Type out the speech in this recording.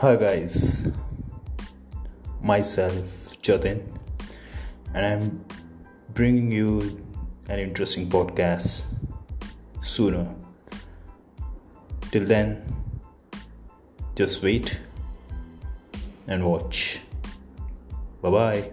Hi guys, myself Jatin, and I'm bringing you an interesting podcast sooner. Till then, just wait and watch. Bye bye.